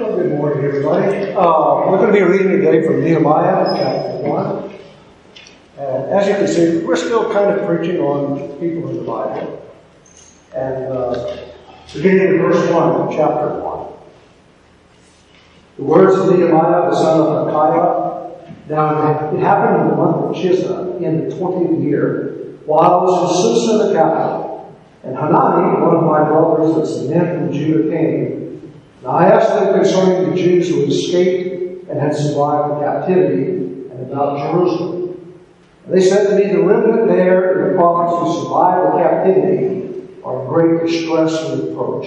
Well, good morning, everybody. Uh, we're going to be reading today from Nehemiah chapter 1. And as you can see, we're still kind of preaching on people in the Bible. And uh, beginning in verse 1 of chapter 1. The words of Nehemiah, the son of Micaiah. Now, it happened in the month of Chislev, in the 20th year, while I was in Susa, the capital. And Hanani, one of my brothers, that's the men from Judah, came now I asked them concerning the Jews who had escaped and had survived the captivity and about Jerusalem. And they said to me, The remnant there in the prophets who survived the captivity are in great distress and reproach.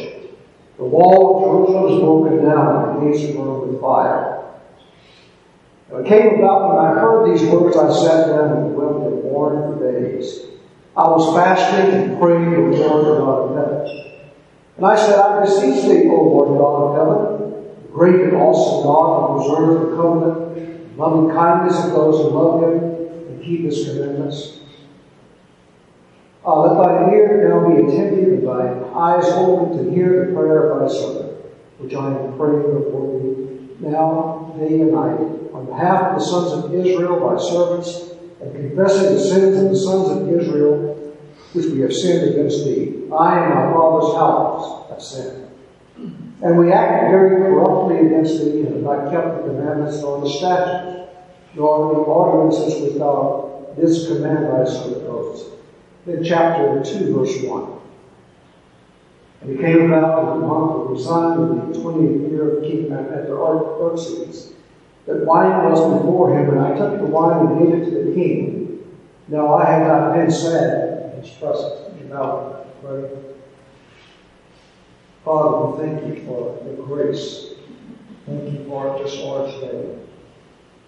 The wall of Jerusalem is broken down and the gates are burned with fire. And it came about when I heard these words, I sat down and wept and mourned for days. I was fasting and praying the Lord God of heaven. And I said, I beseech thee, O Lord God of heaven, great and awesome God, who preserve the covenant, loving kindness of those who love him and keep his commandments. Uh, let thine ear now be attentive and thine eyes open to hear the prayer of thy servant, which I am praying before thee now, day and night, on behalf of the sons of Israel, thy servants, and confessing the sins of the sons of Israel which we have sinned against thee. I and my father's house have sinned. And we acted very corruptly against thee, and have not kept the commandments nor the statutes, nor the ordinances thou didst command thy servant. Then chapter 2, verse 1. And it came about in the month of Nisan, in the twentieth year of King Artaxerxes, that wine was before him, and I took the wine and gave it to the king. Now I had not been sad his presence in Father, we thank you for your grace. Thank you for this Lord's Day.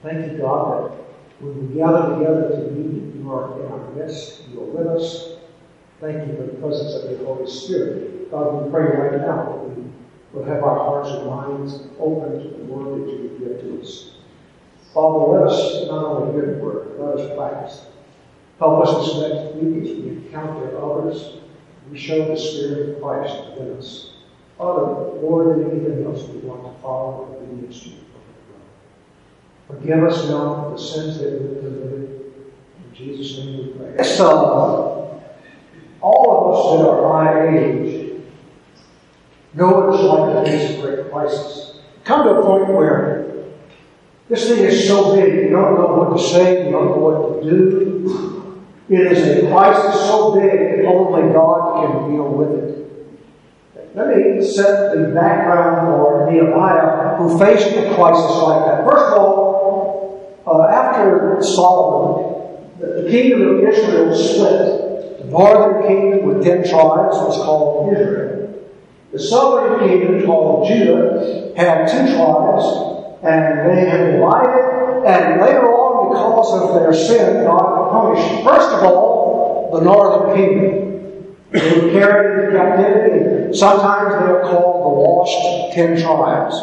Thank you, God, that when we gather together to meet, you are in our midst. You are with us. Thank you for the presence of your Holy Spirit. God, we pray right now that we will have our hearts and minds open to the word that you give to us. Father, let us not only hear the word, let us practice. Help us this next week as we encounter others. We show the Spirit of Christ within us. Father, more than anything else, we want to follow the obedience to you. Forgive us now the sins that we've committed. In Jesus' name we pray. Uh, all of us that are my age know what it's like to face a great crisis. Come to a point where this thing is so big, you don't know what to say, you don't know what to do. It is a crisis so big that only God can deal with it. Let me set the background for Nehemiah, who faced a crisis like that. First of all, uh, after Solomon, the kingdom of Israel split. The northern kingdom with ten tribes was called Israel. The southern kingdom, called Judah, had two tribes, and they had divided, and later on because of their sin, God punished, first of all, the northern kingdom. They were carried into captivity. Sometimes they are called the lost ten tribes.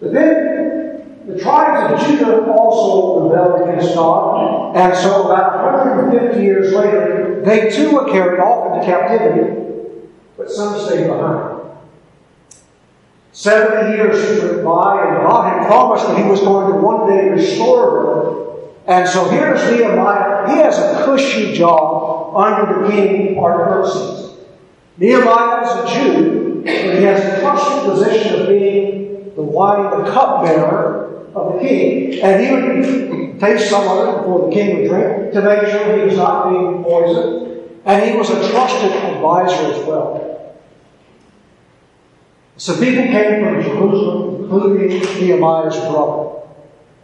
But then the tribes of Judah also rebelled against God, and so about 150 years later, they too were carried off into captivity, but some stayed behind. Seventy years went by, and God had promised that He was going to one day restore them. And so here's Nehemiah. He has a cushy job under the king Artaxerxes. Nehemiah is a Jew, and he has a trusted position of being the wine, the cupbearer of the king. And he would taste some of it before the king would drink to make sure he was not being poisoned. And he was a trusted advisor as well. Some people came from Jerusalem, including Nehemiah's brother.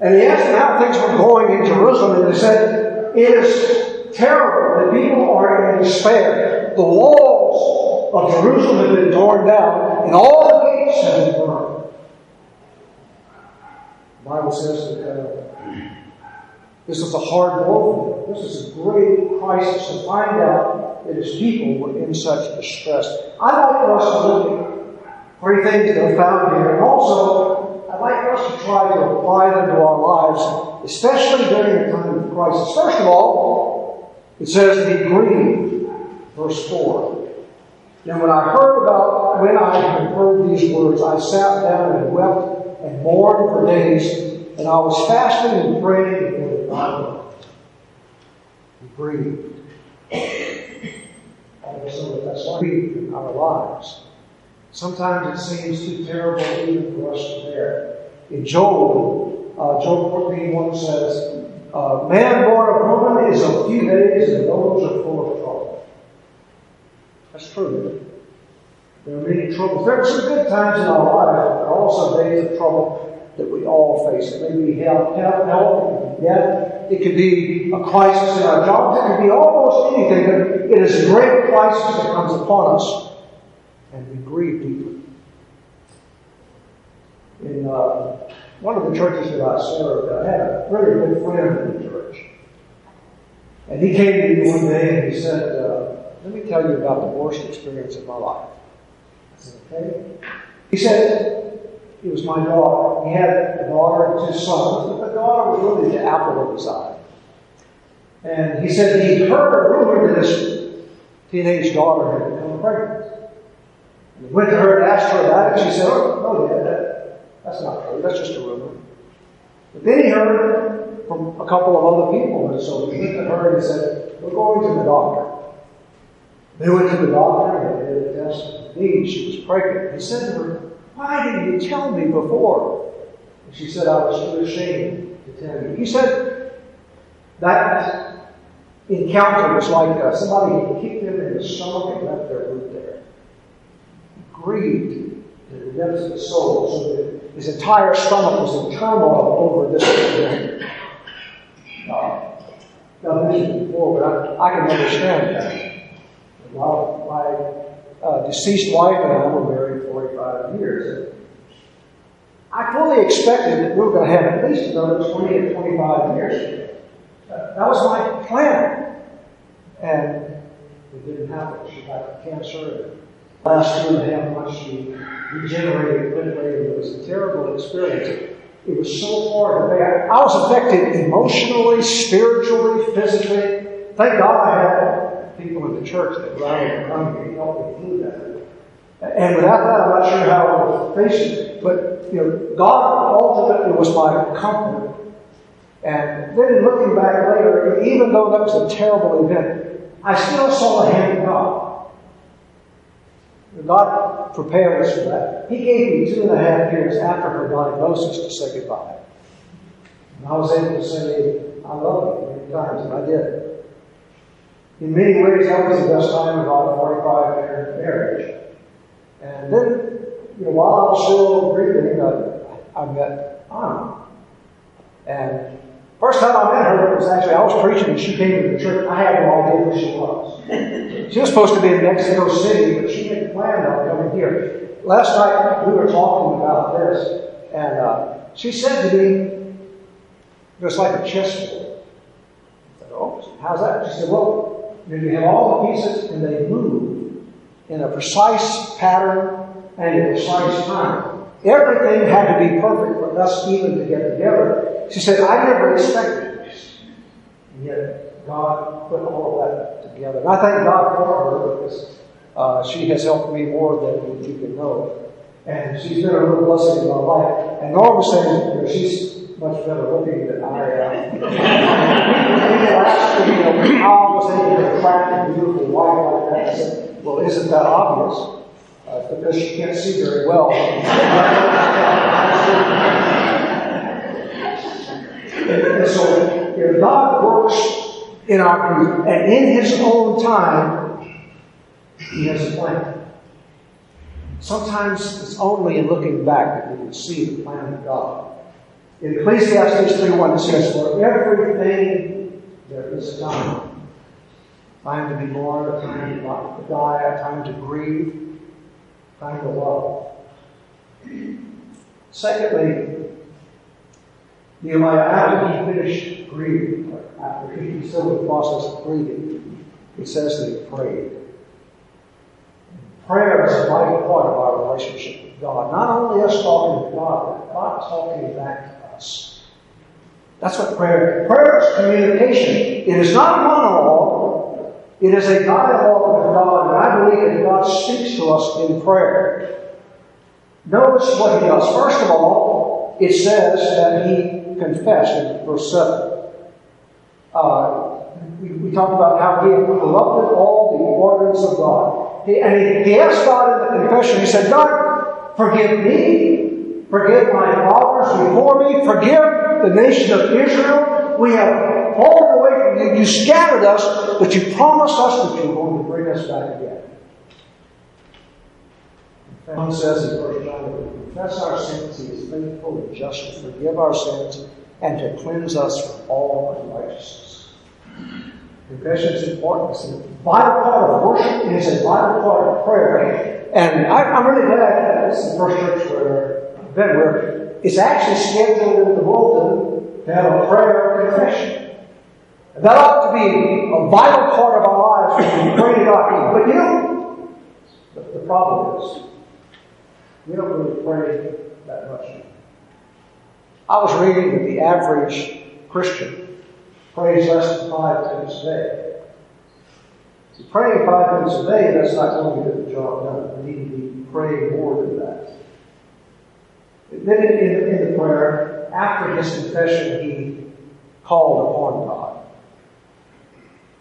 And he asked them how things were going in Jerusalem, and they said, It is terrible. The people are in despair. The walls of Jerusalem have been torn down, and all the gates have been burned. The Bible says that uh, this is a hard blow. This is a great crisis to find out that his people were in such distress. I'd like for us to look at three things that are found here. And also, I'd like us to try to apply them to our lives, especially during a time of crisis. First of all, it says, be grieved, verse 4. And when I heard about when I heard these words, I sat down and wept and mourned for days, and I was fasting and praying before the God. He breathed. Also, that's like in our lives. Sometimes it seems too terrible even for us to bear. In Job, uh, Job 14 1 says, uh, Man born of woman is a few days, and those are full of trouble. That's true. There are many troubles. There are some good times in our life, but also days of trouble that we all face. It may be health, health, health death, it could be a crisis in our jobs, it could be almost anything, but it is a great crisis that comes upon us, and we grieve deeply. In uh, one of the churches that I served, I had a really good friend in the church. And he came to me one day and he said, uh, Let me tell you about the worst experience of my life. Okay? He said, it was my daughter. He had a daughter and two sons, but the daughter was really the apple of his eye. And he said he heard a rumor that his teenage daughter had become pregnant. And he went to her and asked her about it. She said, Oh, no, Dad, that, that's not true. That's just a rumor. But then he heard from a couple of other people, and so he went to her and said, We're going to the doctor. They went to the doctor and they did a test. Indeed, she was pregnant. He said to her, Why didn't you tell me before? And she said, I was too ashamed to tell you. He said, That encounter was like uh, somebody had kicked him in the stomach and left their. He grieved to the depths of his soul so that his entire stomach was in turmoil over this event. Uh, I've mentioned before, but I, I can understand that. Well, my uh, deceased wife and I were married 45 years. I fully expected that we were going to have at least another 20 or 25 years. Uh, that was my plan. And it didn't happen. She got cancer. Last two and a half months, she regenerated quickly. It was a terrible experience. It was so hard. I was affected emotionally, spiritually, physically. Thank God I had people in the church that rallied around me and helped me through that. And without that, I'm not sure how I would face it. But you know, God ultimately was my comfort. And then looking back later, even though that was a terrible event, I still saw the hand of God. God prepared us for that. He gave me two and a half years after her diagnosis to say goodbye. And I was able to say, I love you many times, and I did. In many ways, that was the best time of our 45 year marriage. And then, you know, while I was still grieving, I, I met Anna. And first time I met her, was actually, I was preaching and she came to the church. I had no idea who she was. She was supposed to be in Mexico City, but she didn't on coming here. Last night, we were talking about this, and uh, she said to me, it was like a chessboard. I said, oh, how's that? She said, well, you have all the pieces and they move in a precise pattern and a precise time. Everything had to be perfect for us even to get together. She said, I never expected this. And yet, God put all of that together. And I thank God for her because uh, she has helped me more than you can know. And she's been a real blessing in my life. And Norm was saying, you know, she's much better looking than I am. Asked me, you know, how was able to attract a beautiful wife like that. I said, well, isn't that obvious? Uh, because she can't see very well. and so, if God works in our grief, and in His own time, He has a plan. Sometimes it's only in looking back that we can see the plan of God. In Ecclesiastes 3.1 it says, For everything there is time. Time to be born, a time to die, a time to grieve, time to love. Secondly, Nehemiah, after he finished grieving, after he was still in the process of grieving, it says that he prayed. Prayer is a vital part of our relationship with God. Not only us talking to God, but God talking back to us. That's what prayer is. Prayer is communication. It is not a monologue. It is a dialogue with God, and I believe that God speaks to us in prayer. Notice what he does. First of all, it says that he confessed in verse 7. Uh, we, we talked about how he corrupted all the ordinance of God. And he, asked God in the confession, he said, God, forgive me, forgive my fathers before me, forgive the nation of Israel. We have fallen away from you. You scattered us, but you promised us that you were going to bring us back again. One says in verse 9, if we confess our sins, he is faithful and just to forgive our sins and to cleanse us from all unrighteousness. Confession is important. It's a vital part of worship. It is a vital part of prayer. And I, am really glad that this is the first church where I've been where it's actually scheduled in the bulletin to have a prayer confession. And That ought to be a vital part of our lives when we pray to God. But you know, the, the problem is, we don't really pray that much. I was reading that the average Christian prays less than five times a day. So praying five minutes a day, that's not going to get the job done. We need to be praying more than that. Then in, in the prayer, after his confession, he called upon God.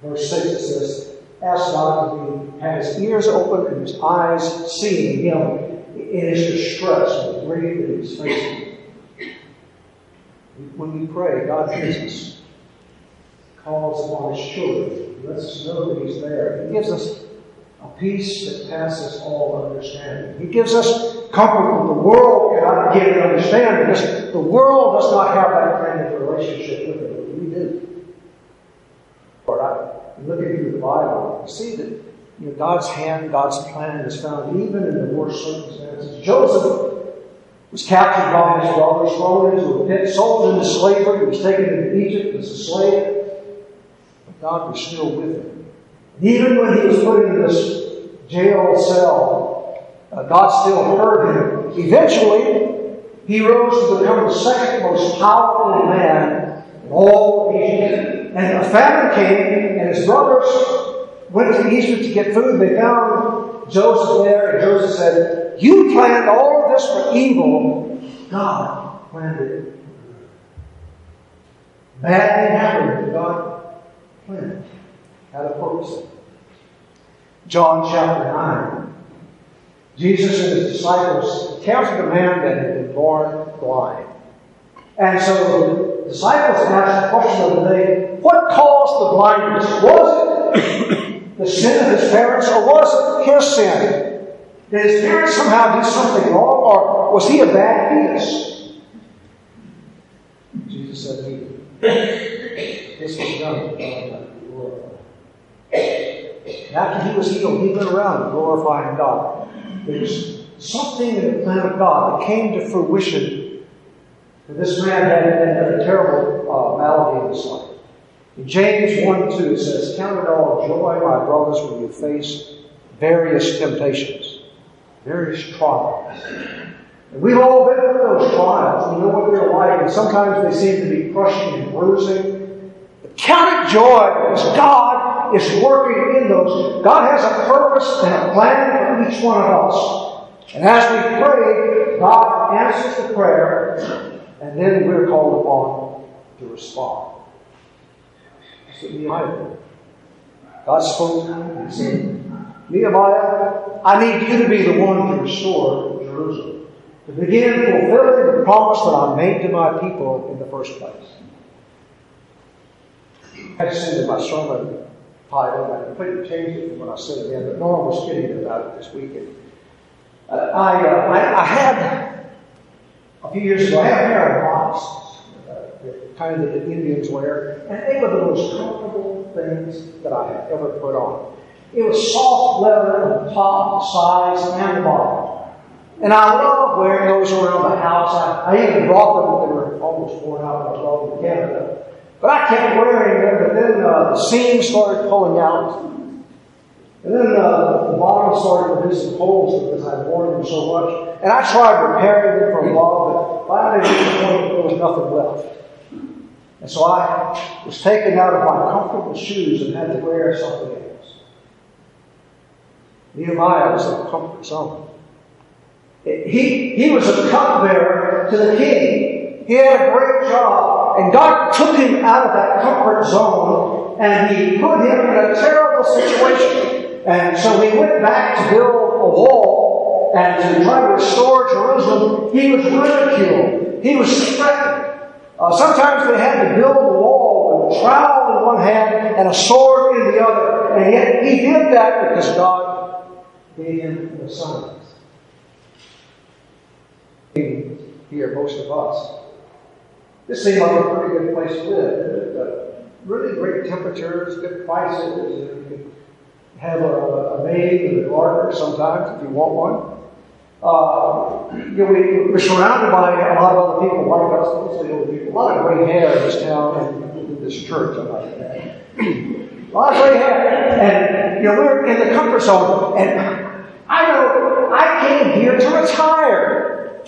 Verse 6 it says, Ask God to have his ears open and his eyes seeing him in his distress and grief that he's facing. When we pray, God hears us, calls upon His children, He lets us know that He's there. He gives us a peace that passes all understanding. He gives us comfort that the world cannot give and understand because the world does not have that kind of relationship with but we do. Lord, I looking through the Bible, see that you know, God's hand, God's plan is found even in the worst circumstances. Joseph was captured by his brothers, thrown into a pit, sold into slavery, he was taken into Egypt as a slave. God was still with him. And even when he was put into this jail cell, uh, God still heard him. Eventually, he rose to become the second most powerful man in all of Egypt. And a famine came, and his brothers went to Egypt to get food. They found Joseph there, and Joseph said, You planned all of this for evil. God planned it. Bad thing happened, God Had a purpose. John chapter 9. Jesus and his disciples encountered a man that had been born blind. And so the disciples asked the question of the day, what caused the blindness? Was it the sin of his parents or was it his sin? Did his parents somehow do something wrong or was he a bad fetus? Jesus said, neither. This was done. After he was healed, he went around glorifying God. There was something in the plan of God that came to fruition. And this man had, had a terrible uh, malady in his life. In James 1 2 it says, Count it all joy, my brothers, when you face various temptations, various trials. And we've all been through those trials. We know what they're like, and sometimes they seem to be crushing and bruising. Count it joy because God is working in those. God has a purpose and a plan for each one of us. And as we pray, God answers the prayer, and then we're called upon to respond. That's what Nehemiah did. God spoke to him and said, Nehemiah, I need you to be the one to restore Jerusalem to begin fulfilling the promise that I made to my people in the first place. I send in my sermon title. And I completely changed it from what I said then, but Norm was kidding about it this weekend. Uh, I, uh, I, I, had, a few years ago, I had a pair of boxes, uh, kind of that the Indians wear, and they were the most comfortable things that I had ever put on. It was soft leather on the top, the sides, and the bottom. And I love wearing those around the house. I, I even brought them, when they were almost worn out when I was over in Canada. I kept wearing them, but then uh, the seams started pulling out. And then uh, the bottom started producing holes because I'd worn them so much. And I tried repairing them for a while, but finally there was nothing left. And so I was taken out of my comfortable shoes and had to wear something else. Nehemiah was a comfort zone. He, he was a cupbearer to the king. He had a great job. And God took him out of that comfort zone and he put him in a terrible situation. And so he went back to build a wall and to try to restore Jerusalem. He was ridiculed. He was threatened. Uh, sometimes they had to build a wall with a trowel in one hand and a sword in the other. And yet he did that because God gave him the signs. Here, most of us. This seemed like a pretty good place to live. But really great temperatures, good prices. You can have a, a maid in the garden sometimes if you want one. Uh, you know, we, we're surrounded by a lot of other people like us, mostly older people. A lot of gray hair in this town and in this church, I might add. a lot of gray hair. And, you know, we're in the comfort zone. And I know I came here to retire.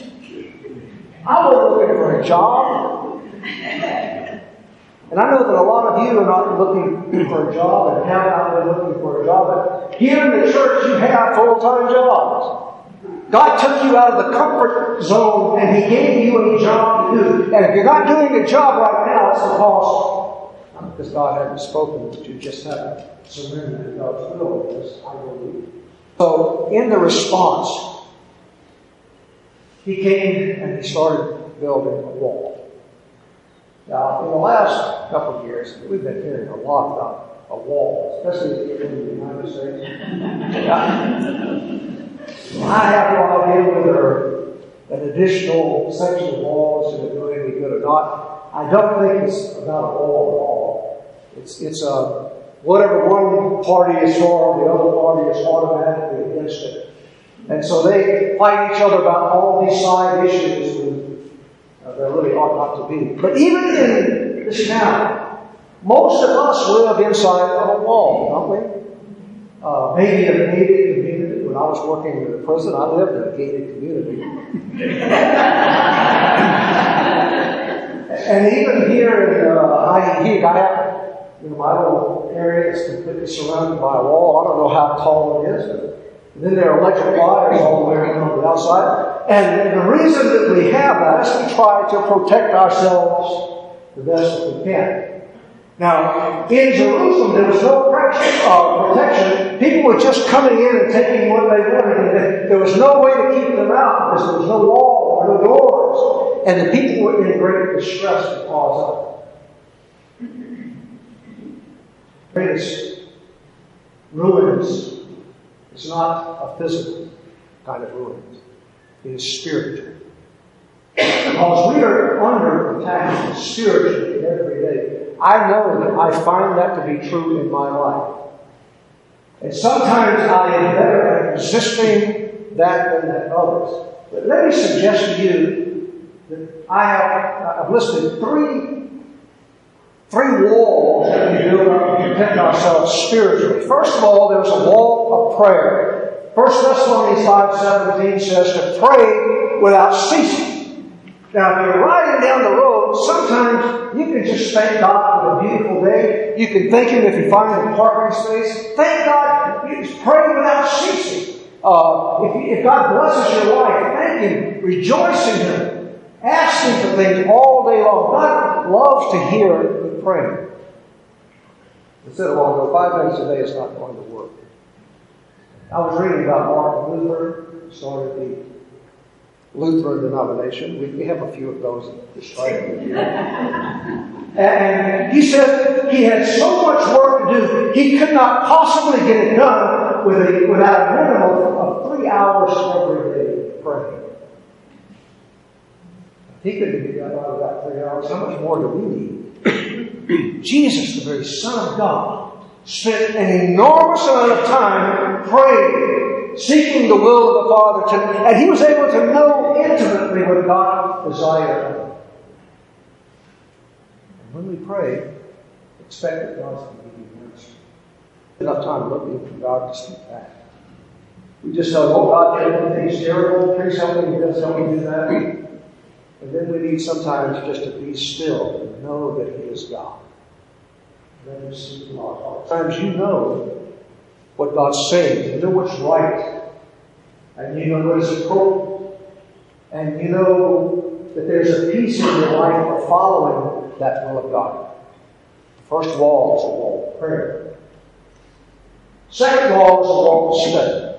I was looking for a job. And I know that a lot of you are not looking for a job and have not been looking for a job, but here in the church you have full-time jobs. God took you out of the comfort zone and He gave you a job to do. And if you're not doing a job right now, it's because, because God hasn't spoken, but you just haven't surrendered to God's will. So, in the response, he came and he started building a wall. Now, in the last couple of years, we've been hearing a lot about a wall, especially in the United States. I have no idea whether an additional section of wall is going to do any good or not. I don't think it's about a wall at all. It's, it's a, whatever one party is for, the other party is automatically against it. And so they fight each other about all these side issues there really ought not to be. But even in this now, most of us live inside of a wall, don't we? Uh, maybe a gated community. When I was working in the prison, I lived in a gated community. and even here in uh, IE I have you know, my little area is completely surrounded by a wall. I don't know how tall it is, but then there are electric wires all the way around the outside. And the reason that we have that is we try to protect ourselves the best that we can. Now, in Jerusalem, there was no protection. People were just coming in and taking what they wanted, and there was no way to keep them out because there was no wall or no doors. And the people were in great distress because of it. Greatest ruins is not a physical kind of ruins. Is spiritual. Because we are under attack spiritually every day. I know that I find that to be true in my life. And sometimes I am better at resisting that than at others. But let me suggest to you that I have uh, I've listed three, three walls that we build up to protect ourselves spiritually. First of all, there's a wall of prayer. 1 Thessalonians 5.17 says to pray without ceasing. Now, if you're riding down the road, sometimes you can just thank God for a beautiful day. You can thank Him if you find a parking space. Thank God. You just pray without ceasing. Uh, if, if God blesses your life, thank Him. Rejoice in Him. Ask Him for things all day long. God loves to hear the prayer. I said a five minutes a day is not going to work. I was reading about Martin Luther, started the Lutheran denomination. We, we have a few of those here. and he said he had so much work to do, he could not possibly get it done with a, without a minimum of three hours every day praying. He couldn't get done out of that three hours. How much more do we need? Jesus, the very Son of God, spent an enormous amount of time praying seeking the will of the Father, to, and he was able to know intimately what God desired. And when we pray, expect that God's going to give you an answer. Enough time looking for God to speak back. We just say, oh, God did terrible, please help me do this, help me do that. And then we need sometimes just to be still and know that He is God. Let Him speak in our hearts. Sometimes you know what God's saying. You know what's right. And you know what is appropriate. And you know that there's a peace in your life for following that will of God. First wall is a wall of prayer. Second wall is a wall of study.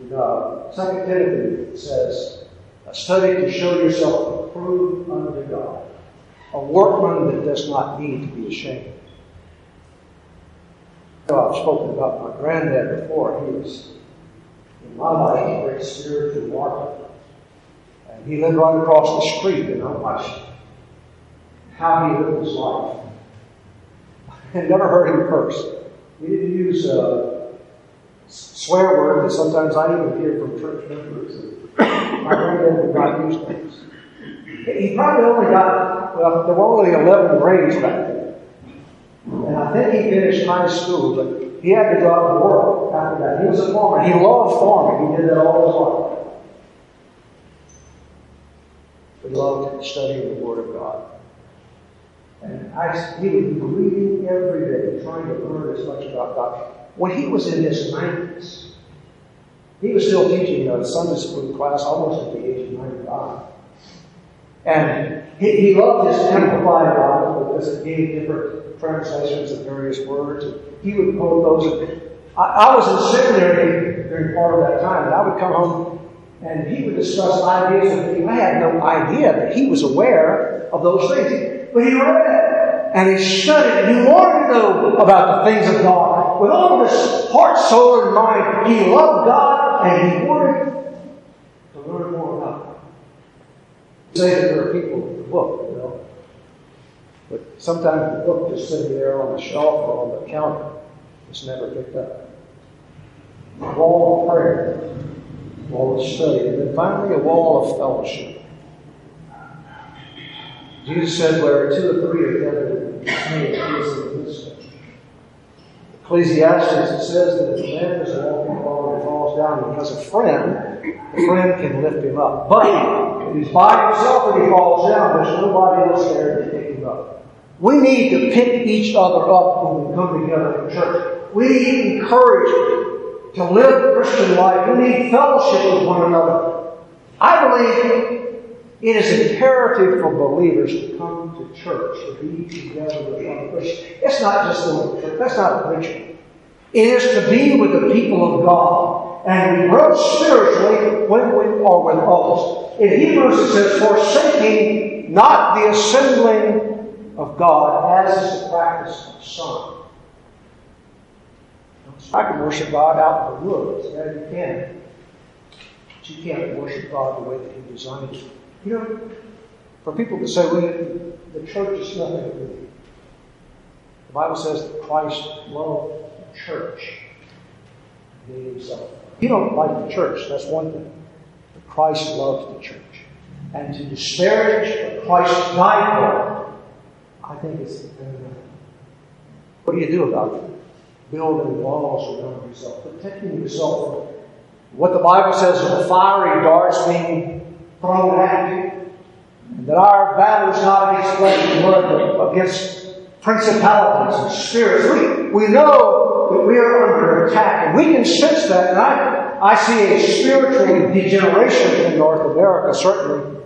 In uh, Second Timothy says, "A study to show yourself approved unto God, a workman that does not need to be ashamed." I've spoken about my granddad before. He was in my life a great spiritual martyr, and he lived right across the street, and I watched how he lived his life. I never heard him curse. He didn't use uh, swear words that sometimes I even hear from church members. My granddad did not use those. He probably only got, well, there were only 11 grades back then. And I think he finished high school, but he had to go out and work after that. He was a farmer. He loved farming. He did that all his life. He loved studying the Word of God. And I, he be reading every day, trying to learn as much about God. When he was in his 90s, he was still teaching a Sunday school class almost at the age of 95. And he, he loved his amplified Bible because it gave different translations of various words. And he would quote those. I, I was in seminary during part of that time, and I would come home and he would discuss ideas with me. I had no idea that he was aware of those things. But he read and he studied and he wanted to know about the things of God. With all of his heart, soul, and mind, he loved God and he wanted to learn more about God. Say that there are people with the book, you know. But sometimes the book just sitting there on the shelf or on the counter. It's never picked up. A wall of prayer, a wall of study, and then finally a wall of fellowship. Jesus said, Where two or three are gathered in he is in the midst of. Ecclesiastes, it says that if a man is walking forward and falls down, he has a friend, the friend can lift him up. But if he's by himself and he falls down, there's nobody else there to pick him up. We need to pick each other up when we come together in church. We need encouragement to live the Christian life. We need fellowship with one another. I believe it is imperative for believers to come to church, to be together with other Christians. It's not just to church. That's not preaching. It is to be with the people of God. And we grow spiritually when we are with others. In Hebrews it says, forsaking not the assembling of God, as is the practice of some. I can worship God out in the woods. Yeah, you can. But you can't worship God the way that He designed you. You know, for people to say, well, the church is nothing. The Bible says that Christ loved the church. He himself. You don't like the church, that's one thing. Christ loves the church. And to disparage what Christ died for, I think it's uh, what do you do about it? Building walls around yourself, protecting yourself from what the Bible says are the fiery darts being thrown at you. And that our battle is not against flesh and blood, but against principalities and spirits. We, we know that we are under attack, and we can sense that. And I, I see a spiritual degeneration in North America, certainly,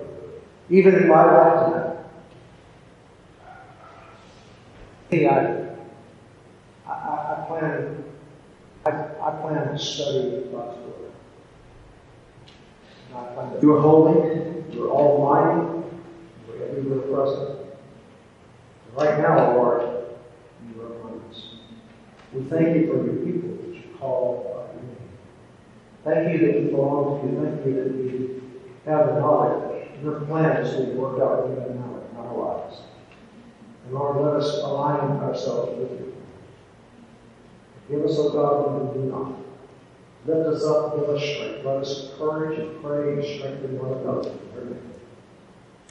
even in my lifetime. I, I, I plan I, I plan to study God's Word. You're holy, you're almighty, you're everywhere present. Right now, Lord, you are among us. We thank you for your people that you call. Thank you that we belong to you. Thank you that we have the knowledge. Your plans will work out in our lives. And Lord, let us align ourselves with you. Give us, O God, when we do not. Lift us up, give us strength. Let us encourage and pray and strengthen one another.